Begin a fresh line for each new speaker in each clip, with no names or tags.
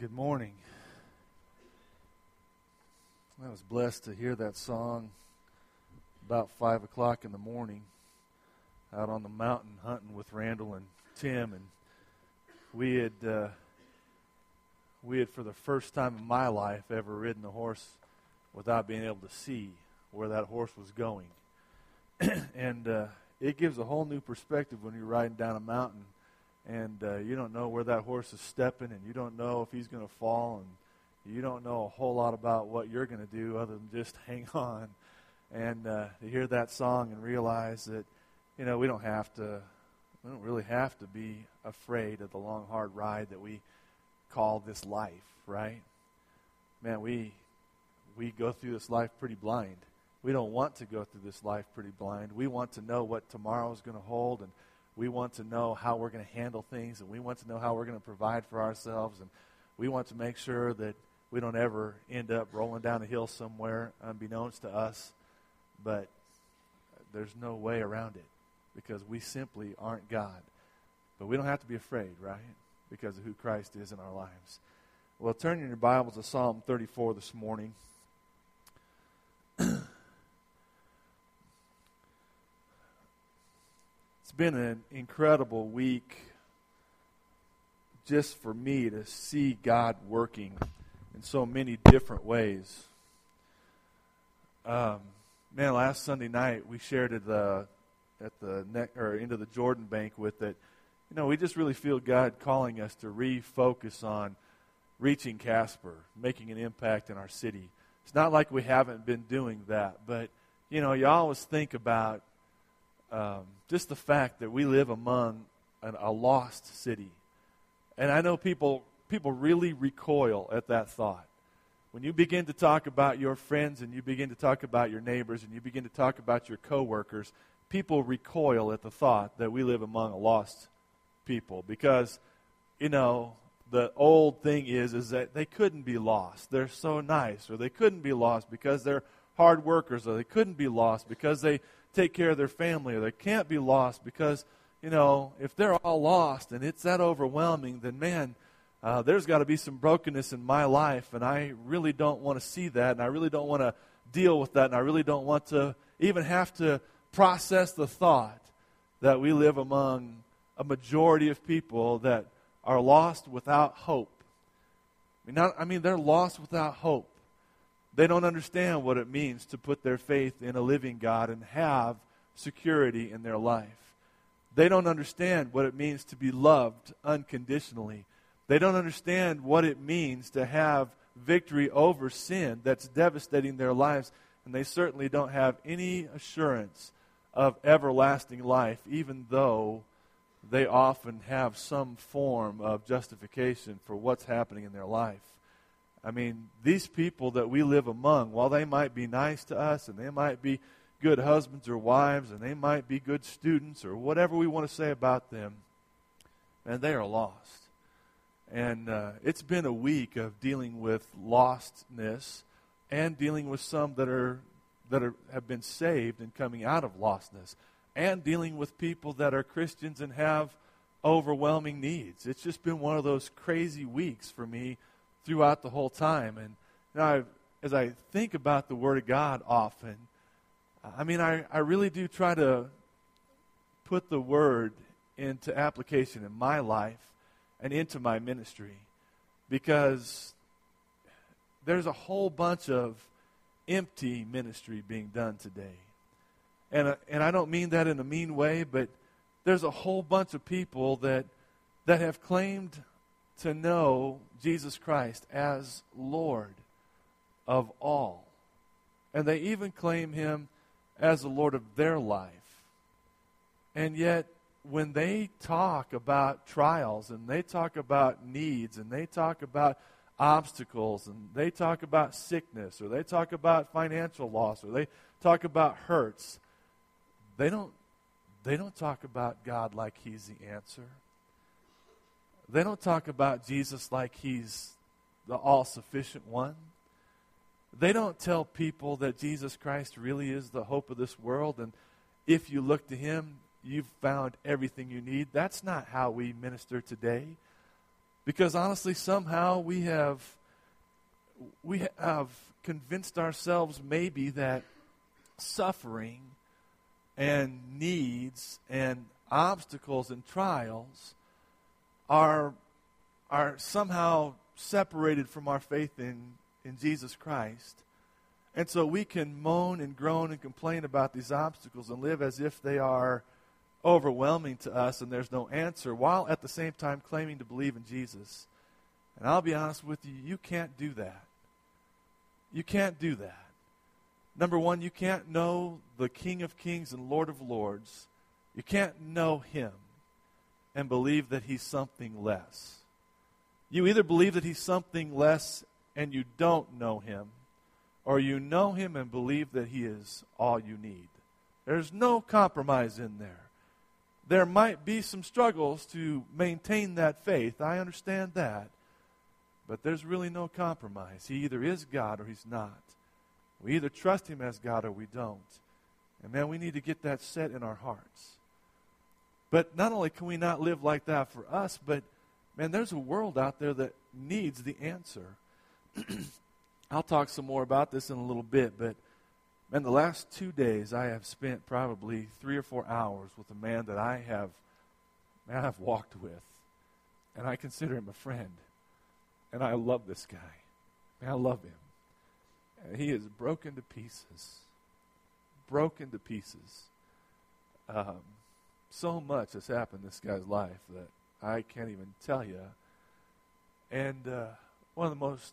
Good morning. I was blessed to hear that song about 5 o'clock in the morning out on the mountain hunting with Randall and Tim. And we had, uh, we had, for the first time in my life, ever ridden a horse without being able to see where that horse was going. and uh, it gives a whole new perspective when you're riding down a mountain and uh, you don't know where that horse is stepping, and you don't know if he's going to fall, and you don't know a whole lot about what you're going to do other than just hang on. And uh, to hear that song and realize that, you know, we don't have to, we don't really have to be afraid of the long, hard ride that we call this life, right? Man, we we go through this life pretty blind. We don't want to go through this life pretty blind. We want to know what tomorrow is going to hold and we want to know how we're going to handle things, and we want to know how we're going to provide for ourselves, and we want to make sure that we don't ever end up rolling down a hill somewhere unbeknownst to us. But there's no way around it because we simply aren't God. But we don't have to be afraid, right? Because of who Christ is in our lives. Well, turn in your Bibles to Psalm 34 this morning. Been an incredible week just for me to see God working in so many different ways. Um, man, last Sunday night we shared at the at the neck or into the Jordan banquet that you know we just really feel God calling us to refocus on reaching Casper, making an impact in our city. It's not like we haven't been doing that, but you know you always think about um, just the fact that we live among an, a lost city. And I know people, people really recoil at that thought. When you begin to talk about your friends and you begin to talk about your neighbors and you begin to talk about your coworkers, people recoil at the thought that we live among a lost people because, you know, the old thing is is that they couldn't be lost. They're so nice, or they couldn't be lost because they're hard workers, or they couldn't be lost because they take care of their family or they can't be lost because, you know, if they're all lost and it's that overwhelming, then man, uh, there's got to be some brokenness in my life, and I really don't want to see that, and I really don't want to deal with that, and I really don't want to even have to process the thought that we live among a majority of people that are lost without hope. I mean, not, I mean they're lost without hope. They don't understand what it means to put their faith in a living God and have security in their life. They don't understand what it means to be loved unconditionally. They don't understand what it means to have victory over sin that's devastating their lives. And they certainly don't have any assurance of everlasting life, even though they often have some form of justification for what's happening in their life. I mean, these people that we live among, while they might be nice to us and they might be good husbands or wives and they might be good students or whatever we want to say about them, and they are lost. And uh, it's been a week of dealing with lostness and dealing with some that are that are, have been saved and coming out of lostness, and dealing with people that are Christians and have overwhelming needs. It's just been one of those crazy weeks for me throughout the whole time. And you know, I, as I think about the Word of God often, I mean, I, I really do try to put the Word into application in my life and into my ministry because there's a whole bunch of empty ministry being done today. And, uh, and I don't mean that in a mean way, but there's a whole bunch of people that, that have claimed to know Jesus Christ as Lord of all. And they even claim him as the Lord of their life. And yet, when they talk about trials and they talk about needs and they talk about obstacles and they talk about sickness or they talk about financial loss or they talk about hurts, they don't, they don't talk about God like He's the answer. They don't talk about Jesus like he's the all sufficient one. They don't tell people that Jesus Christ really is the hope of this world, and if you look to him, you've found everything you need. That's not how we minister today. Because honestly, somehow we have we have convinced ourselves maybe that suffering and needs and obstacles and trials are are somehow separated from our faith in, in Jesus Christ. And so we can moan and groan and complain about these obstacles and live as if they are overwhelming to us and there's no answer, while at the same time claiming to believe in Jesus. And I'll be honest with you, you can't do that. You can't do that. Number one, you can't know the King of Kings and Lord of Lords. You can't know Him and believe that He's something less. You either believe that He's something less and you don't know Him, or you know Him and believe that He is all you need. There's no compromise in there. There might be some struggles to maintain that faith. I understand that. But there's really no compromise. He either is God or He's not. We either trust Him as God or we don't. And man, we need to get that set in our hearts. But not only can we not live like that for us, but man, there's a world out there that needs the answer. I'll talk some more about this in a little bit, but man, the last two days I have spent probably three or four hours with a man that I have, man, I've walked with, and I consider him a friend, and I love this guy. Man, I love him. And he is broken to pieces, broken to pieces. Um, so much has happened in this guy's life that I can't even tell you. And uh, one of the most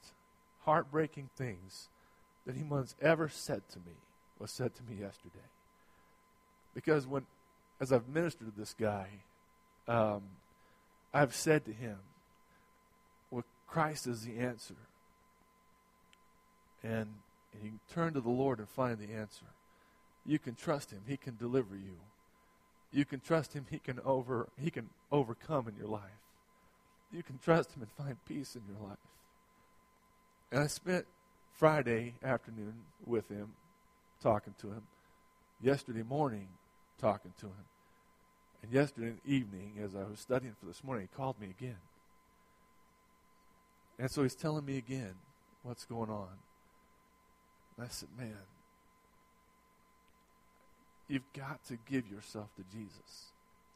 heartbreaking things that he once ever said to me was said to me yesterday. Because when, as I've ministered to this guy, um, I've said to him, well, Christ is the answer. And you can turn to the Lord and find the answer. You can trust him. He can deliver you. You can trust him. He can over he can overcome in your life. You can trust him and find peace in your life. And I spent Friday afternoon with him, talking to him. Yesterday morning, talking to him. And yesterday evening, as I was studying for this morning, he called me again. And so he's telling me again what's going on. And I said, Man, you've got to give yourself to Jesus.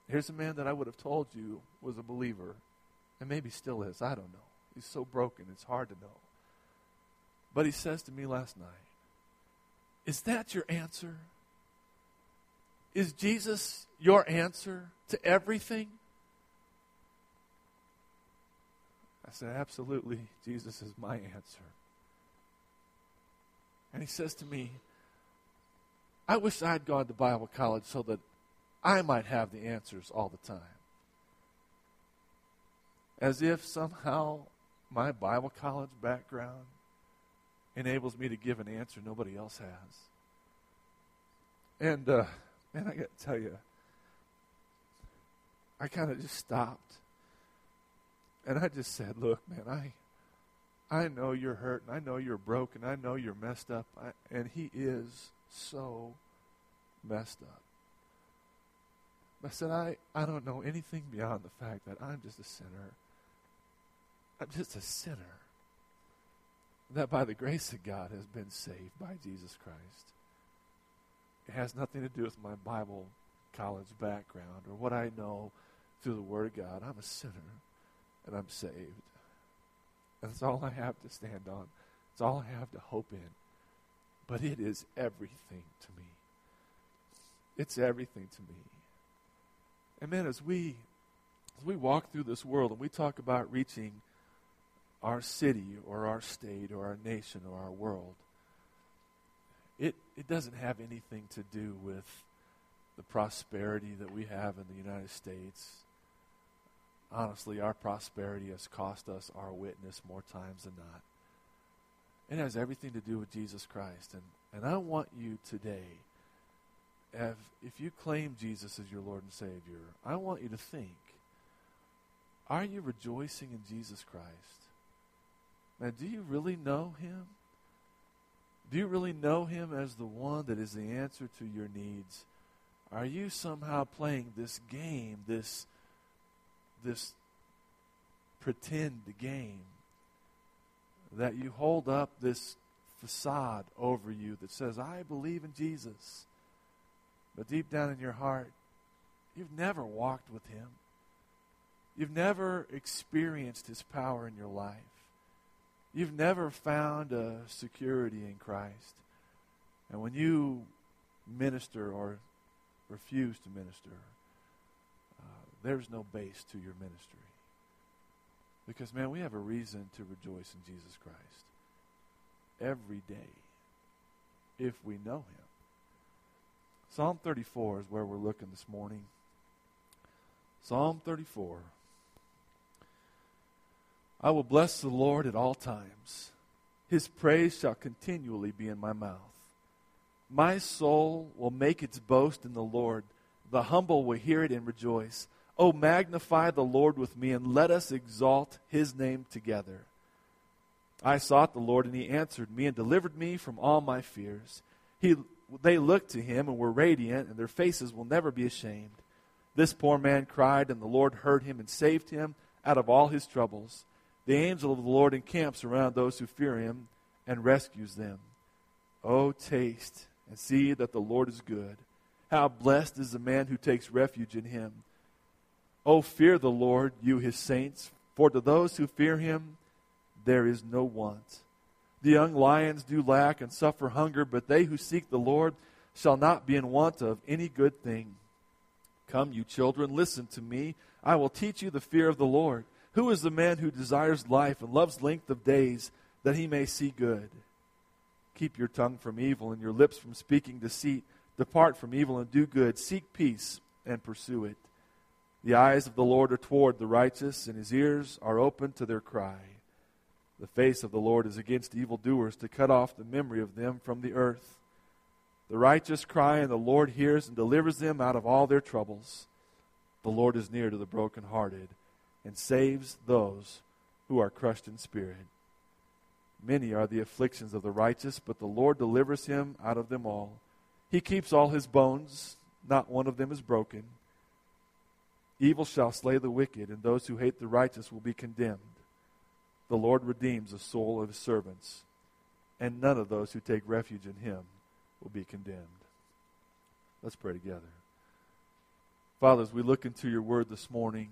Here's a man that I would have told you was a believer, and maybe still is. I don't know. He's so broken, it's hard to know. But he says to me last night, Is that your answer? Is Jesus your answer to everything? I said, Absolutely, Jesus is my answer. And he says to me, I wish I'd gone to Bible college so that I might have the answers all the time. As if somehow my Bible college background enables me to give an answer nobody else has. And, uh, man, I got to tell you, I kind of just stopped. And I just said, look, man, I. I know you're hurt, and I know you're broken, I know you're messed up, I, and he is so messed up. I said, I, I don't know anything beyond the fact that I'm just a sinner. I'm just a sinner that by the grace of God has been saved by Jesus Christ. It has nothing to do with my Bible college background or what I know through the Word of God. I'm a sinner and I'm saved. And that's all I have to stand on. It's all I have to hope in. But it is everything to me. It's everything to me. And then as we as we walk through this world and we talk about reaching our city or our state or our nation or our world. It, it doesn't have anything to do with the prosperity that we have in the United States. Honestly, our prosperity has cost us our witness more times than not. It has everything to do with Jesus Christ. And, and I want you today, if, if you claim Jesus as your Lord and Savior, I want you to think are you rejoicing in Jesus Christ? Now, do you really know him? Do you really know him as the one that is the answer to your needs? Are you somehow playing this game, this, this pretend game. That you hold up this facade over you that says, I believe in Jesus. But deep down in your heart, you've never walked with Him. You've never experienced His power in your life. You've never found a security in Christ. And when you minister or refuse to minister, uh, there's no base to your ministry. Because, man, we have a reason to rejoice in Jesus Christ every day if we know Him. Psalm 34 is where we're looking this morning. Psalm 34. I will bless the Lord at all times. His praise shall continually be in my mouth. My soul will make its boast in the Lord. The humble will hear it and rejoice. Oh, magnify the Lord with me, and let us exalt his name together. I sought the Lord, and he answered me and delivered me from all my fears. He, they looked to him and were radiant, and their faces will never be ashamed. This poor man cried, and the Lord heard him and saved him out of all his troubles. The angel of the Lord encamps around those who fear him and rescues them. Oh, taste and see that the Lord is good. How blessed is the man who takes refuge in him. Oh, fear the Lord, you his saints, for to those who fear him there is no want. The young lions do lack and suffer hunger, but they who seek the Lord shall not be in want of any good thing. Come, you children, listen to me. I will teach you the fear of the Lord. Who is the man who desires life and loves length of days that he may see good? Keep your tongue from evil and your lips from speaking deceit. Depart from evil and do good. Seek peace and pursue it. The eyes of the Lord are toward the righteous, and his ears are open to their cry. The face of the Lord is against evildoers, to cut off the memory of them from the earth. The righteous cry, and the Lord hears and delivers them out of all their troubles. The Lord is near to the brokenhearted and saves those who are crushed in spirit. Many are the afflictions of the righteous, but the Lord delivers him out of them all. He keeps all his bones, not one of them is broken. Evil shall slay the wicked, and those who hate the righteous will be condemned. The Lord redeems the soul of his servants, and none of those who take refuge in him will be condemned. Let's pray together. Father, as we look into your word this morning,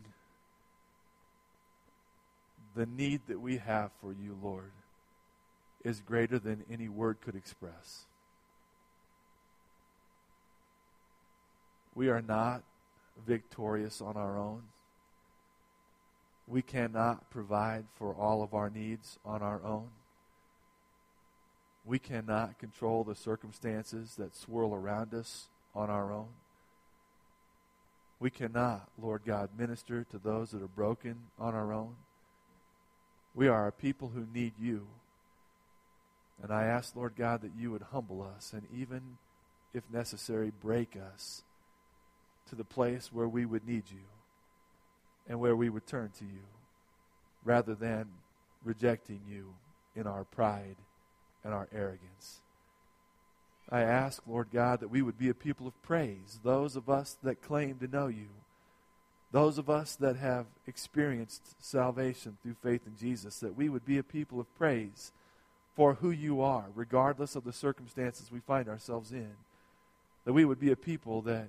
the need that we have for you, Lord, is greater than any word could express. We are not victorious on our own. We cannot provide for all of our needs on our own. We cannot control the circumstances that swirl around us on our own. We cannot, Lord God, minister to those that are broken on our own. We are a people who need you. And I ask, Lord God, that you would humble us and even, if necessary, break us to the place where we would need you and where we would turn to you rather than rejecting you in our pride and our arrogance. I ask, Lord God, that we would be a people of praise, those of us that claim to know you those of us that have experienced salvation through faith in Jesus, that we would be a people of praise for who you are, regardless of the circumstances we find ourselves in. That we would be a people that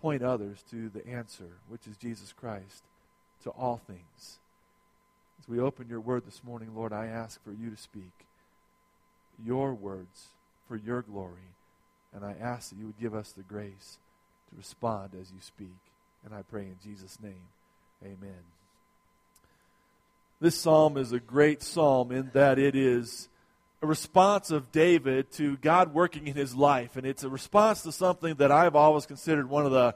point others to the answer, which is Jesus Christ, to all things. As we open your word this morning, Lord, I ask for you to speak your words for your glory. And I ask that you would give us the grace to respond as you speak. And I pray in Jesus' name, amen. This psalm is a great psalm in that it is a response of David to God working in his life. And it's a response to something that I've always considered one of the,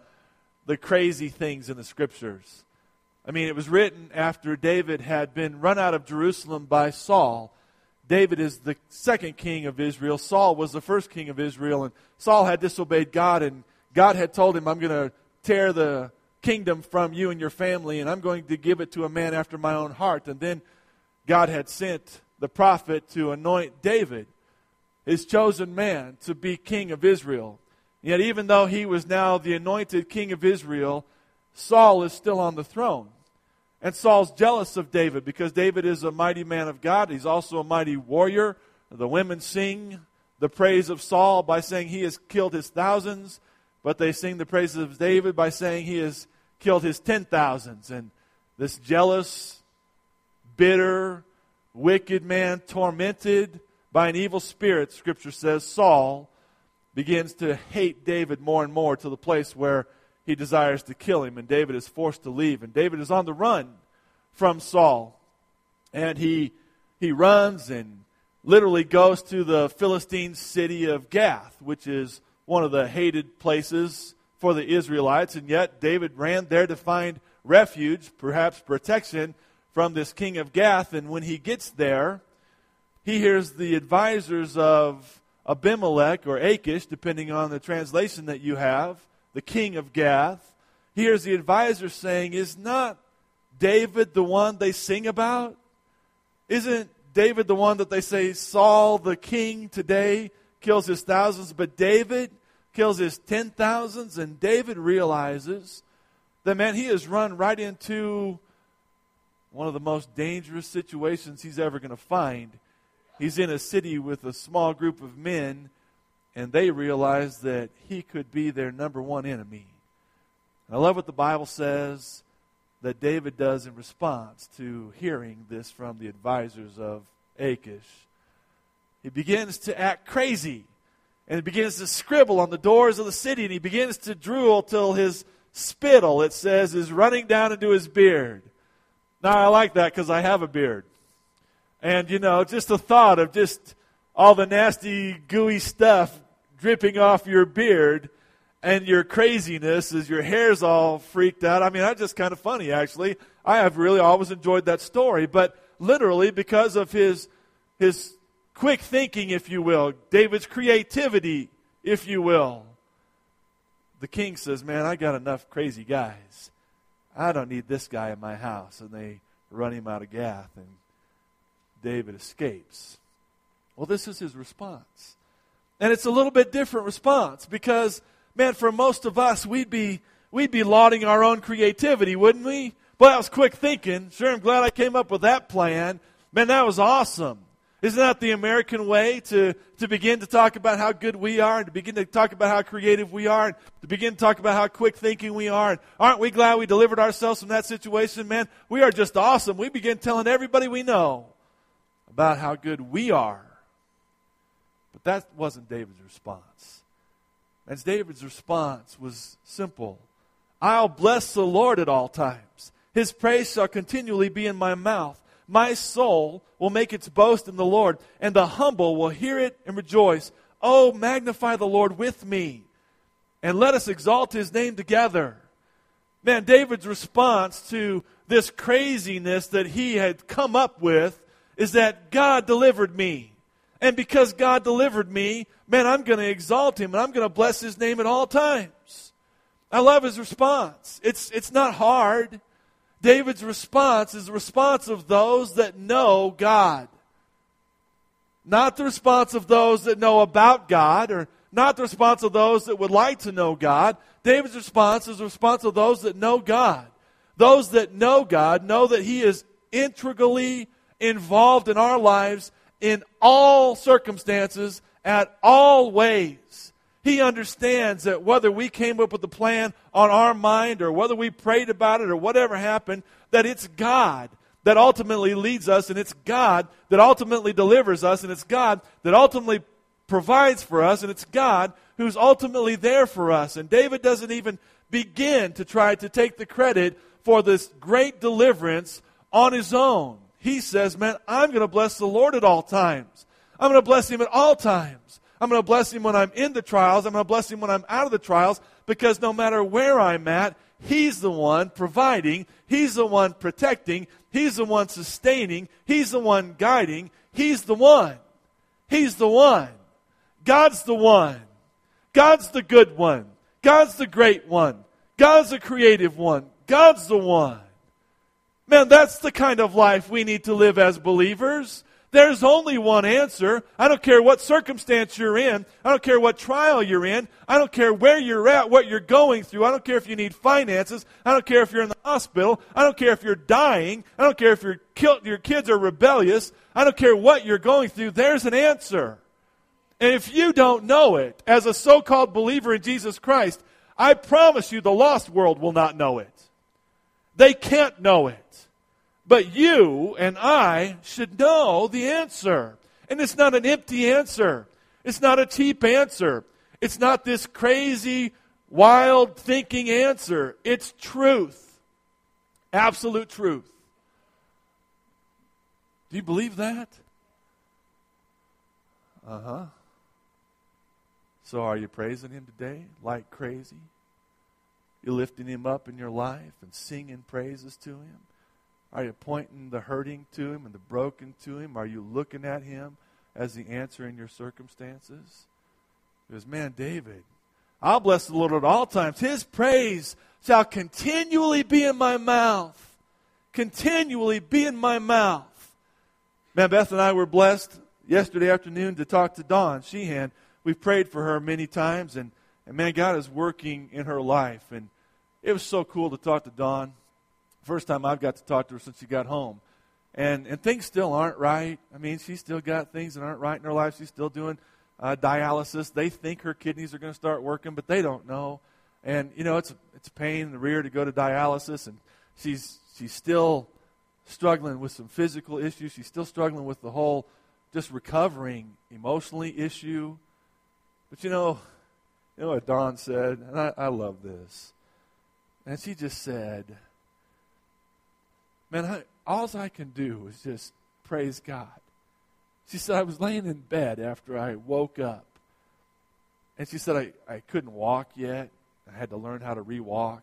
the crazy things in the scriptures. I mean, it was written after David had been run out of Jerusalem by Saul. David is the second king of Israel. Saul was the first king of Israel, and Saul had disobeyed God, and God had told him, I'm going to tear the kingdom from you and your family, and I'm going to give it to a man after my own heart. And then God had sent the prophet to anoint David, his chosen man, to be king of Israel. Yet, even though he was now the anointed king of Israel, Saul is still on the throne. And Saul's jealous of David because David is a mighty man of God. He's also a mighty warrior. The women sing the praise of Saul by saying he has killed his thousands, but they sing the praises of David by saying he has killed his ten thousands. And this jealous, bitter, wicked man, tormented by an evil spirit, Scripture says, Saul begins to hate David more and more to the place where he desires to kill him, and David is forced to leave. And David is on the run from Saul. And he, he runs and literally goes to the Philistine city of Gath, which is one of the hated places for the Israelites. And yet, David ran there to find refuge, perhaps protection, from this king of Gath. And when he gets there, he hears the advisors of Abimelech or Achish, depending on the translation that you have, the king of Gath, He hears the advisor saying, Is not David the one they sing about? Isn't David the one that they say, Saul the king today kills his thousands, but David kills his ten thousands? And David realizes that, man, he has run right into one of the most dangerous situations he's ever going to find. He's in a city with a small group of men and they realize that he could be their number one enemy. And I love what the Bible says that David does in response to hearing this from the advisors of Achish. He begins to act crazy and he begins to scribble on the doors of the city and he begins to drool till his spittle, it says, is running down into his beard. Now, I like that because I have a beard. And, you know, just the thought of just all the nasty, gooey stuff dripping off your beard and your craziness as your hair's all freaked out. I mean, that's just kind of funny, actually. I have really always enjoyed that story, but literally because of his, his quick thinking, if you will, David's creativity, if you will, the king says, Man, I got enough crazy guys. I don't need this guy in my house. And they run him out of Gath, and David escapes. Well, this is his response. And it's a little bit different response because, man, for most of us, we'd be, we'd be lauding our own creativity, wouldn't we? Boy, that was quick thinking. Sure, I'm glad I came up with that plan. Man, that was awesome. Isn't that the American way to, to begin to talk about how good we are and to begin to talk about how creative we are and to begin to talk about how quick thinking we are? And aren't we glad we delivered ourselves from that situation? Man, we are just awesome. We begin telling everybody we know about how good we are. But that wasn't David's response. And David's response was simple I'll bless the Lord at all times. His praise shall continually be in my mouth. My soul will make its boast in the Lord, and the humble will hear it and rejoice. Oh, magnify the Lord with me, and let us exalt his name together. Man, David's response to this craziness that he had come up with is that God delivered me. And because God delivered me, man, I'm going to exalt him and I'm going to bless his name at all times. I love his response. It's, it's not hard. David's response is the response of those that know God. Not the response of those that know about God or not the response of those that would like to know God. David's response is the response of those that know God. Those that know God know that He is integrally involved in our lives in all circumstances, at all ways. He understands that whether we came up with the plan on our mind or whether we prayed about it or whatever happened, that it's God that ultimately leads us and it's God that ultimately delivers us and it's God that ultimately provides for us and it's God who's ultimately there for us. And David doesn't even begin to try to take the credit for this great deliverance on his own he says, Man, I'm going to bless the Lord at all times. I'm going to bless him at all times. I'm going to bless him when I'm in the trials. I'm going to bless him when I'm out of the trials because no matter where I'm at, he's the one providing. He's the one protecting. He's the one sustaining. He's the one guiding. He's the one. He's the one. God's the one. God's the good one. God's the great one. God's the creative one. God's the one. Man, that's the kind of life we need to live as believers. There's only one answer. I don't care what circumstance you're in. I don't care what trial you're in. I don't care where you're at, what you're going through. I don't care if you need finances. I don't care if you're in the hospital. I don't care if you're dying. I don't care if your your kids are rebellious. I don't care what you're going through. There's an answer. And if you don't know it, as a so called believer in Jesus Christ, I promise you the lost world will not know it. They can't know it. But you and I should know the answer. And it's not an empty answer. It's not a cheap answer. It's not this crazy, wild thinking answer. It's truth. Absolute truth. Do you believe that? Uh huh. So are you praising Him today like crazy? You're lifting Him up in your life and singing praises to Him? Are you pointing the hurting to Him and the broken to Him? Are you looking at Him as the answer in your circumstances? Because, man, David, I'll bless the Lord at all times. His praise shall continually be in my mouth. Continually be in my mouth. Man, Beth and I were blessed yesterday afternoon to talk to Dawn Sheehan. We've prayed for her many times, and, and man, God is working in her life. And it was so cool to talk to Dawn. First time I've got to talk to her since she got home. And, and things still aren't right. I mean, she's still got things that aren't right in her life. She's still doing uh, dialysis. They think her kidneys are going to start working, but they don't know. And, you know, it's, it's a pain in the rear to go to dialysis. And she's, she's still struggling with some physical issues. She's still struggling with the whole just recovering emotionally issue. But, you know, you know what Dawn said? And I, I love this. And she just said, man, all I can do is just praise God. She said, I was laying in bed after I woke up. And she said, I, I couldn't walk yet. I had to learn how to re-walk.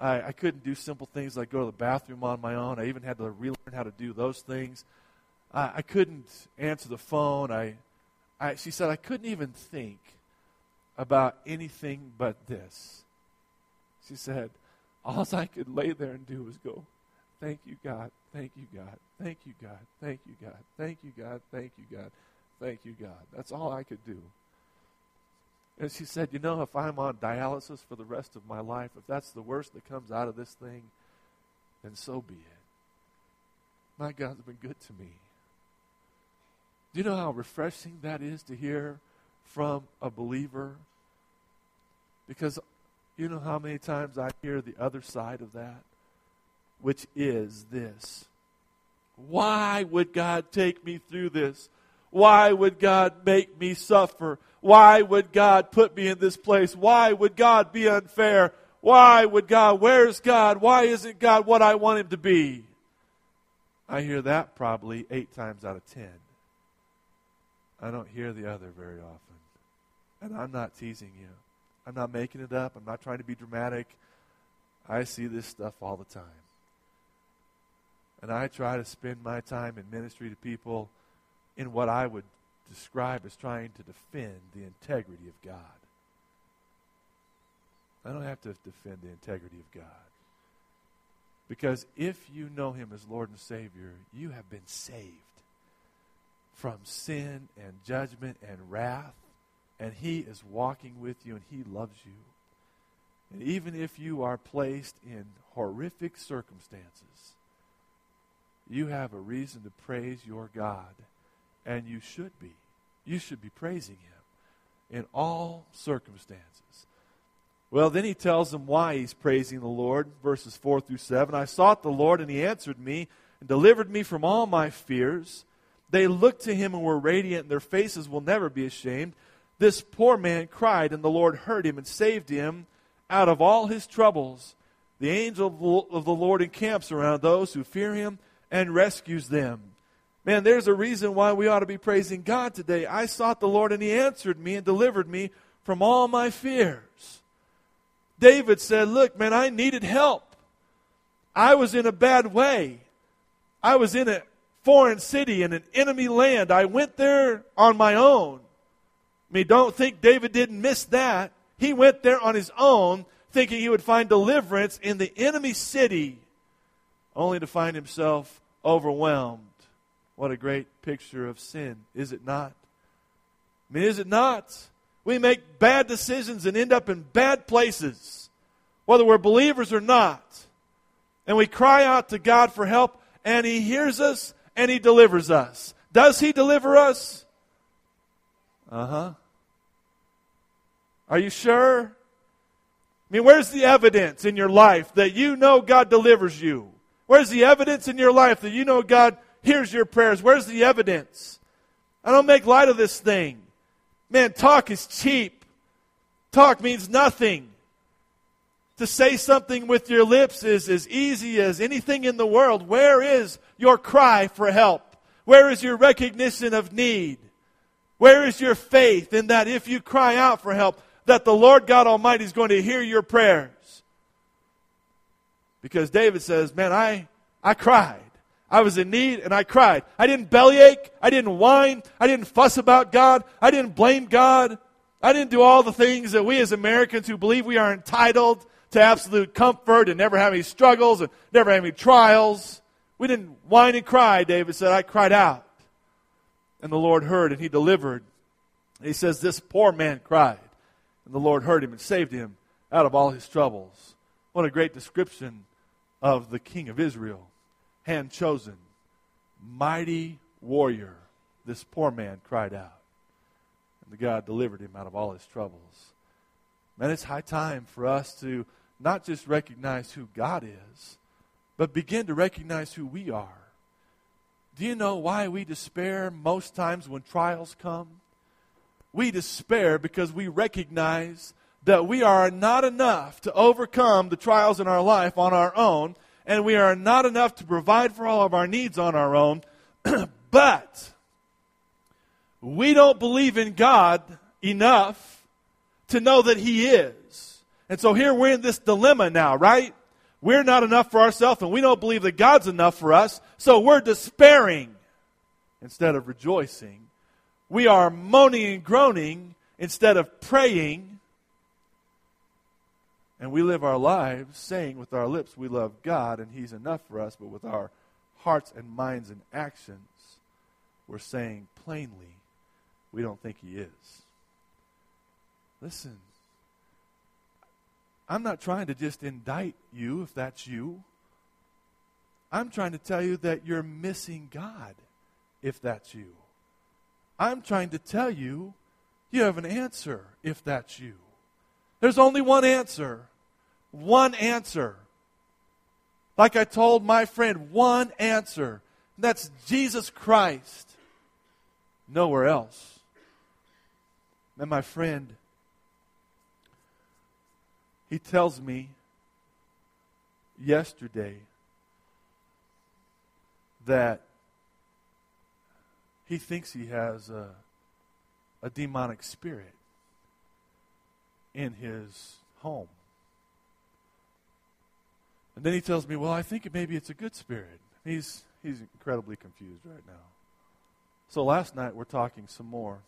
I, I couldn't do simple things like go to the bathroom on my own. I even had to relearn how to do those things. I, I couldn't answer the phone. I, I, she said, I couldn't even think about anything but this. She said, all I could lay there and do was go, Thank you, God. Thank you, God. Thank you, God. Thank you, God. Thank you, God. Thank you, God. Thank you, God. That's all I could do. And she said, You know, if I'm on dialysis for the rest of my life, if that's the worst that comes out of this thing, then so be it. My God's been good to me. Do you know how refreshing that is to hear from a believer? Because you know how many times I hear the other side of that? Which is this Why would God take me through this? Why would God make me suffer? Why would God put me in this place? Why would God be unfair? Why would God, where's God? Why isn't God what I want Him to be? I hear that probably eight times out of ten. I don't hear the other very often. And I'm not teasing you. I'm not making it up. I'm not trying to be dramatic. I see this stuff all the time. And I try to spend my time in ministry to people in what I would describe as trying to defend the integrity of God. I don't have to defend the integrity of God. Because if you know Him as Lord and Savior, you have been saved from sin and judgment and wrath, and He is walking with you and He loves you. And even if you are placed in horrific circumstances, you have a reason to praise your God. And you should be. You should be praising Him in all circumstances. Well, then he tells them why he's praising the Lord, verses 4 through 7. I sought the Lord, and he answered me and delivered me from all my fears. They looked to him and were radiant, and their faces will never be ashamed. This poor man cried, and the Lord heard him and saved him out of all his troubles. The angel of the Lord encamps around those who fear him and rescues them. Man, there's a reason why we ought to be praising God today. I sought the Lord and He answered me and delivered me from all my fears. David said, Look, man, I needed help. I was in a bad way. I was in a foreign city in an enemy land. I went there on my own. I mean, don't think David didn't miss that. He went there on his own, thinking he would find deliverance in the enemy city, only to find himself overwhelmed What a great picture of sin, is it not? I mean, is it not? We make bad decisions and end up in bad places, whether we're believers or not. And we cry out to God for help, and He hears us and He delivers us. Does He deliver us? Uh huh. Are you sure? I mean, where's the evidence in your life that you know God delivers you? Where's the evidence in your life that you know God hears your prayers? Where's the evidence? I don't make light of this thing. Man, talk is cheap. Talk means nothing. To say something with your lips is as easy as anything in the world. Where is your cry for help? Where is your recognition of need? Where is your faith in that if you cry out for help, that the Lord God Almighty is going to hear your prayers? Because David says, Man, I, I cried. I was in need and I cried. I didn't bellyache. I didn't whine. I didn't fuss about God. I didn't blame God. I didn't do all the things that we as Americans who believe we are entitled to absolute comfort and never have any struggles and never have any trials. We didn't whine and cry, David said. I cried out. And the Lord heard and he delivered. And he says, This poor man cried. And the Lord heard him and saved him out of all his troubles. What a great description of the King of Israel, hand chosen, mighty warrior. This poor man cried out. And the God delivered him out of all his troubles. Man, it's high time for us to not just recognize who God is, but begin to recognize who we are. Do you know why we despair most times when trials come? We despair because we recognize that we are not enough to overcome the trials in our life on our own, and we are not enough to provide for all of our needs on our own. but we don't believe in God enough to know that He is. And so here we're in this dilemma now, right? We're not enough for ourselves, and we don't believe that God's enough for us, so we're despairing instead of rejoicing. We are moaning and groaning instead of praying. And we live our lives saying with our lips we love God and He's enough for us, but with our hearts and minds and actions, we're saying plainly we don't think He is. Listen, I'm not trying to just indict you if that's you. I'm trying to tell you that you're missing God if that's you. I'm trying to tell you you have an answer if that's you. There's only one answer one answer. Like I told my friend, one answer. And that's Jesus Christ. Nowhere else. And my friend, he tells me yesterday that he thinks he has a, a demonic spirit in his home. And then he tells me, well, I think maybe it's a good spirit. He's, he's incredibly confused right now. So last night we're talking some more.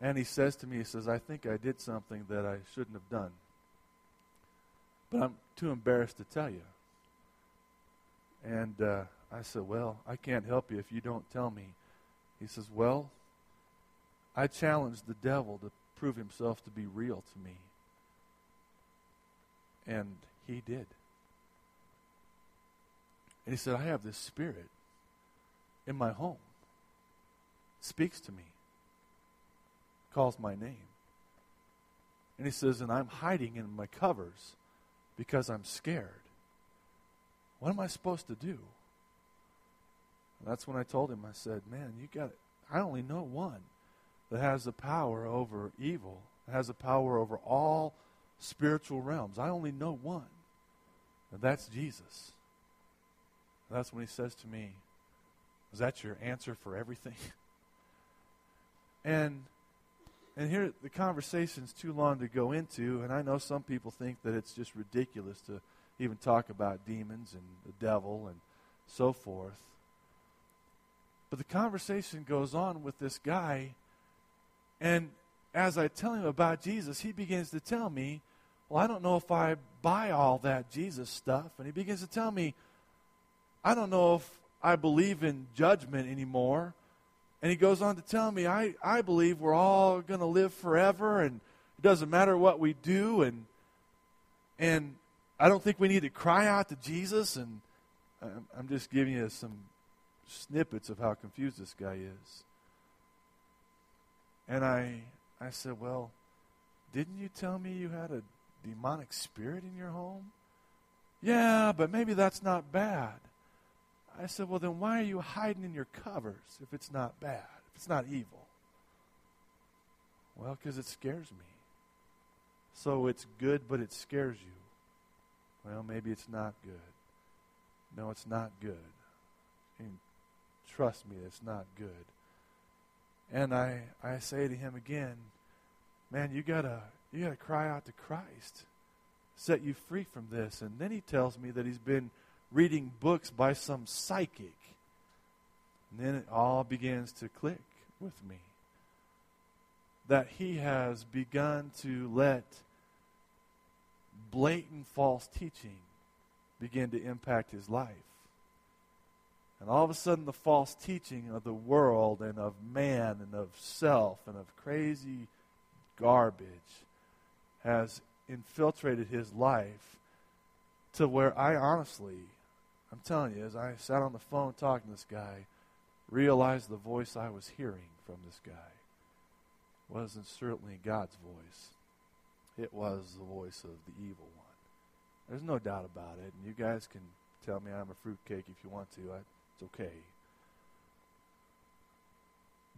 And he says to me, he says, I think I did something that I shouldn't have done. But I'm too embarrassed to tell you. And uh, I said, Well, I can't help you if you don't tell me. He says, Well, I challenged the devil to prove himself to be real to me. And he did. And he said, I have this spirit in my home. Speaks to me. Calls my name. And he says, and I'm hiding in my covers because I'm scared. What am I supposed to do? And that's when I told him, I said, man, you got I only know one that has the power over evil, has the power over all spiritual realms. I only know one. And that's Jesus. That's when he says to me, Is that your answer for everything? and and here the conversation's too long to go into, and I know some people think that it's just ridiculous to even talk about demons and the devil and so forth. But the conversation goes on with this guy, and as I tell him about Jesus, he begins to tell me, Well, I don't know if I buy all that Jesus stuff. And he begins to tell me, I don't know if I believe in judgment anymore. And he goes on to tell me, I, I believe we're all going to live forever and it doesn't matter what we do. And, and I don't think we need to cry out to Jesus. And I'm just giving you some snippets of how confused this guy is. And I, I said, Well, didn't you tell me you had a demonic spirit in your home? Yeah, but maybe that's not bad. I said, Well, then why are you hiding in your covers if it's not bad, if it's not evil? Well, because it scares me. So it's good, but it scares you. Well, maybe it's not good. No, it's not good. And trust me, it's not good. And I, I say to him again, man, you gotta you gotta cry out to Christ. Set you free from this. And then he tells me that he's been reading books by some psychic. And then it all begins to click with me. That he has begun to let blatant false teaching begin to impact his life. And all of a sudden, the false teaching of the world and of man and of self and of crazy garbage has infiltrated his life to where I honestly I'm telling you, as I sat on the phone talking to this guy, realized the voice I was hearing from this guy wasn't certainly God's voice. It was the voice of the evil one. There's no doubt about it. And you guys can tell me I'm a fruitcake if you want to. I, it's okay.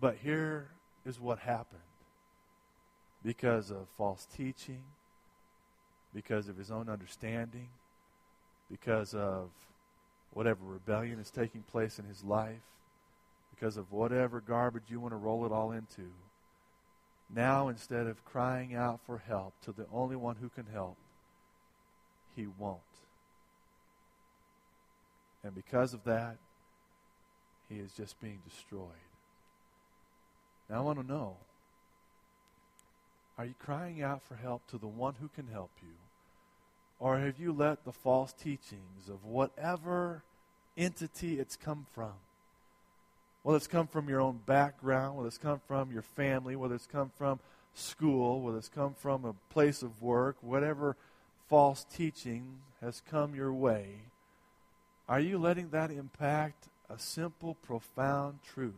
But here is what happened because of false teaching, because of his own understanding, because of whatever rebellion is taking place in his life, because of whatever garbage you want to roll it all into, now instead of crying out for help to the only one who can help, he won't. And because of that, he is just being destroyed. Now I want to know are you crying out for help to the one who can help you? Or have you let the false teachings of whatever entity it's come from, whether it's come from your own background, whether it's come from your family, whether it's come from school, whether it's come from a place of work, whatever false teaching has come your way, are you letting that impact a simple, profound truth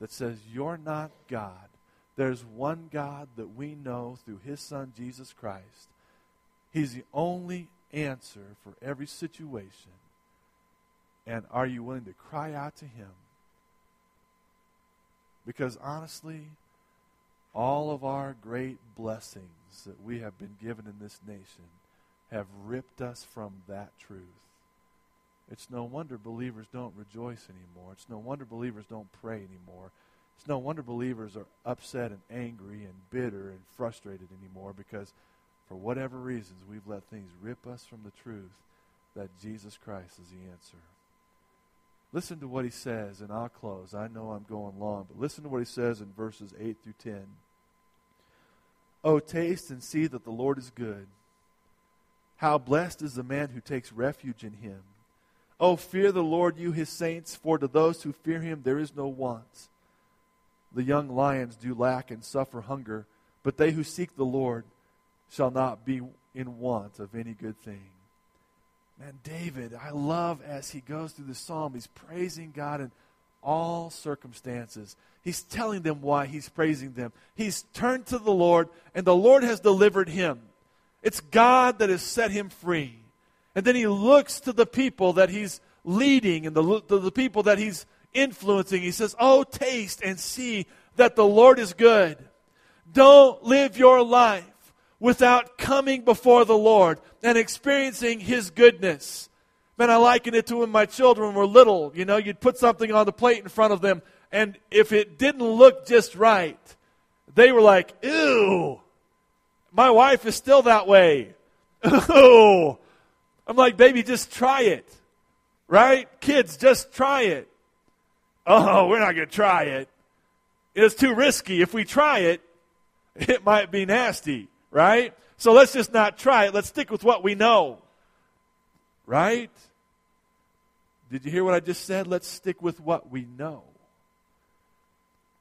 that says you're not God? There's one God that we know through His Son, Jesus Christ. He's the only answer for every situation. And are you willing to cry out to Him? Because honestly, all of our great blessings that we have been given in this nation have ripped us from that truth. It's no wonder believers don't rejoice anymore. It's no wonder believers don't pray anymore. It's no wonder believers are upset and angry and bitter and frustrated anymore because for whatever reasons, we've let things rip us from the truth that Jesus Christ is the answer. Listen to what he says, and I'll close. I know I'm going long, but listen to what he says in verses 8 through 10. Oh, taste and see that the Lord is good. How blessed is the man who takes refuge in him. Oh, fear the Lord, you his saints, for to those who fear him there is no want. The young lions do lack and suffer hunger, but they who seek the Lord shall not be in want of any good thing. Man, David, I love as he goes through the psalm, he's praising God in all circumstances. He's telling them why he's praising them. He's turned to the Lord, and the Lord has delivered him. It's God that has set him free. And then he looks to the people that he's leading and the, the people that he's influencing. He says, Oh, taste and see that the Lord is good. Don't live your life without coming before the Lord and experiencing His goodness. Man, I liken it to when my children were little. You know, you'd put something on the plate in front of them, and if it didn't look just right, they were like, ew. My wife is still that way. Ooh. I'm like, baby, just try it. Right? Kids, just try it. Oh, we're not going to try it. It's too risky. If we try it, it might be nasty right? So let's just not try it. Let's stick with what we know, right? Did you hear what I just said? Let's stick with what we know.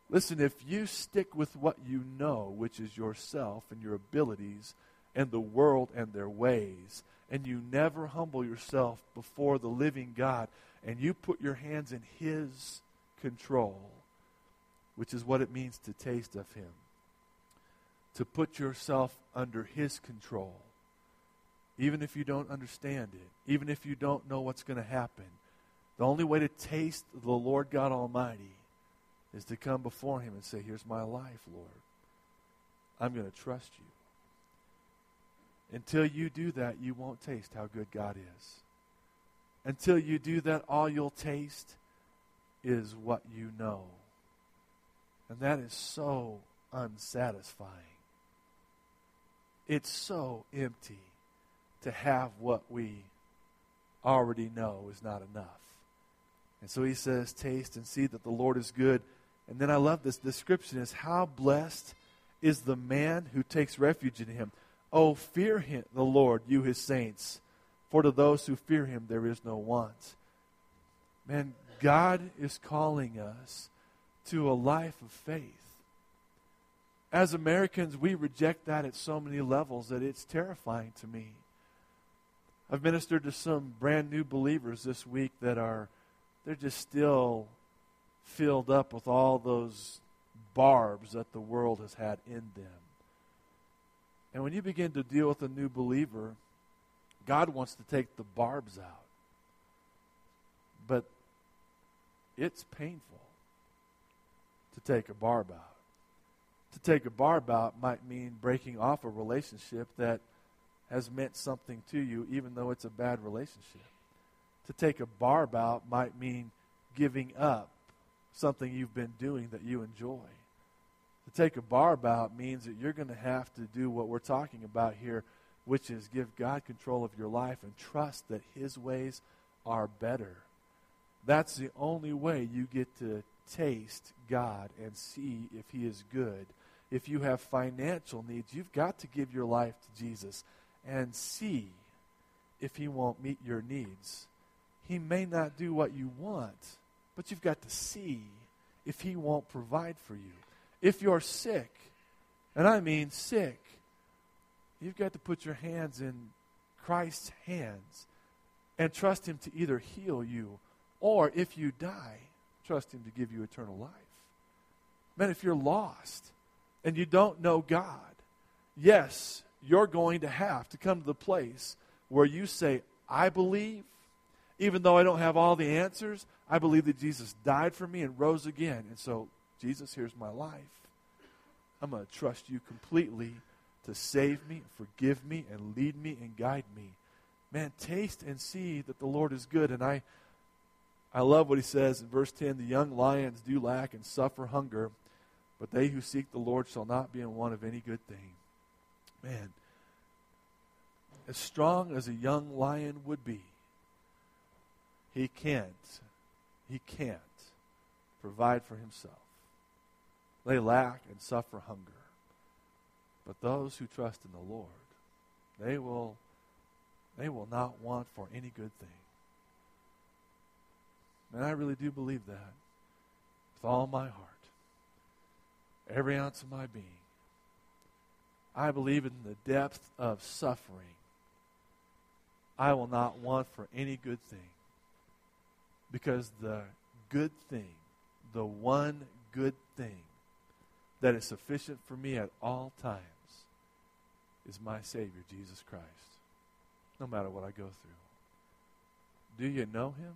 Listen, if you stick with what you know, which is yourself and your abilities and the world and their ways, and you never humble yourself before the living God, and you put your hands in His control, which is what it means to taste of Him, to put yourself under His control, even if you don't understand it, even if you don't know what's going to happen. The only way to taste the Lord God Almighty is to come before Him and say, Here's my life, Lord. I'm going to trust you. Until you do that, you won't taste how good God is. Until you do that, all you'll taste is what you know. And that is so unsatisfying. It's so empty to have what we already know is not enough. And so he says, Taste and see that the Lord is good. And then I love this description is how blessed is the man who takes refuge in him. Oh, fear him, the Lord, you his saints, for to those who fear him there is no want. Man, God is calling us to a life of faith. As Americans, we reject that at so many levels that it's terrifying to me. I've ministered to some brand new believers this week that are, they're just still filled up with all those barbs that the world has had in them. And when you begin to deal with a new believer, God wants to take the barbs out. But it's painful to take a barb out. To take a barb out might mean breaking off a relationship that has meant something to you, even though it's a bad relationship. To take a barb out might mean giving up something you've been doing that you enjoy. To take a barb out means that you're going to have to do what we're talking about here, which is give God control of your life and trust that His ways are better. That's the only way you get to taste God and see if He is good. If you have financial needs, you've got to give your life to Jesus and see if He won't meet your needs. He may not do what you want, but you've got to see if He won't provide for you. If you're sick, and I mean sick, you've got to put your hands in Christ's hands and trust Him to either heal you or if you die, trust Him to give you eternal life. Man, if you're lost and you don't know God, yes, you're going to have to come to the place where you say, I believe, even though I don't have all the answers, I believe that Jesus died for me and rose again. And so, Jesus, here's my life. I'm going to trust you completely to save me, forgive me, and lead me and guide me. Man, taste and see that the Lord is good. And I, I love what he says in verse 10 The young lions do lack and suffer hunger, but they who seek the Lord shall not be in want of any good thing. Man, as strong as a young lion would be, he can't, he can't provide for himself. They lack and suffer hunger. But those who trust in the Lord, they will, they will not want for any good thing. And I really do believe that with all my heart, every ounce of my being. I believe in the depth of suffering. I will not want for any good thing. Because the good thing, the one good thing that is sufficient for me at all times is my Savior, Jesus Christ, no matter what I go through. Do you know Him?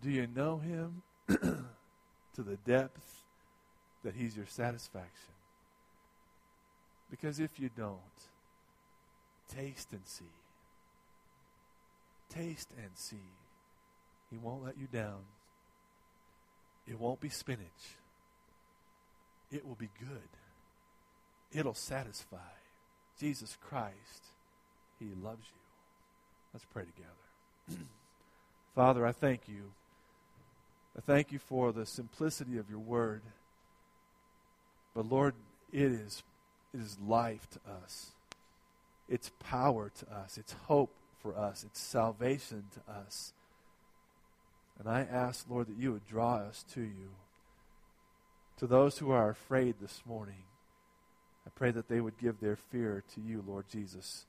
Do you know Him to the depth that He's your satisfaction? Because if you don't, taste and see. Taste and see. He won't let you down. It won't be spinach. It will be good. It'll satisfy. Jesus Christ, He loves you. Let's pray together. Father, I thank you I thank you for the simplicity of your word. But Lord, it is, it is life to us. It's power to us. It's hope for us. It's salvation to us. And I ask, Lord, that you would draw us to you. To those who are afraid this morning, I pray that they would give their fear to you, Lord Jesus.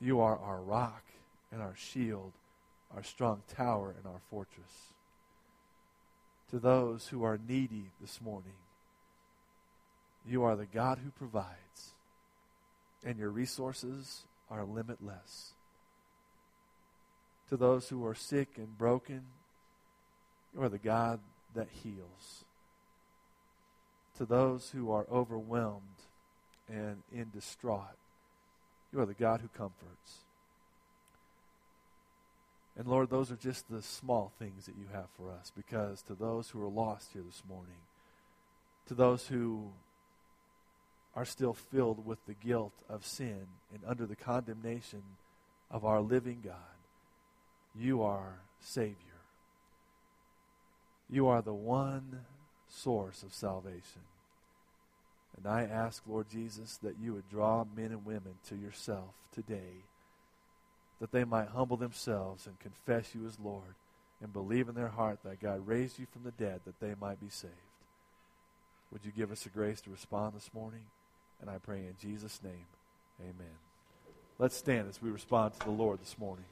You are our rock and our shield, our strong tower and our fortress. To those who are needy this morning, you are the God who provides, and your resources are limitless. To those who are sick and broken, you are the God that heals. To those who are overwhelmed and in distraught, you are the God who comforts. And Lord, those are just the small things that you have for us because to those who are lost here this morning, to those who are still filled with the guilt of sin and under the condemnation of our living God, you are Savior. You are the one source of salvation. And I ask, Lord Jesus, that you would draw men and women to yourself today, that they might humble themselves and confess you as Lord and believe in their heart that God raised you from the dead that they might be saved. Would you give us the grace to respond this morning? And I pray in Jesus' name, amen. Let's stand as we respond to the Lord this morning.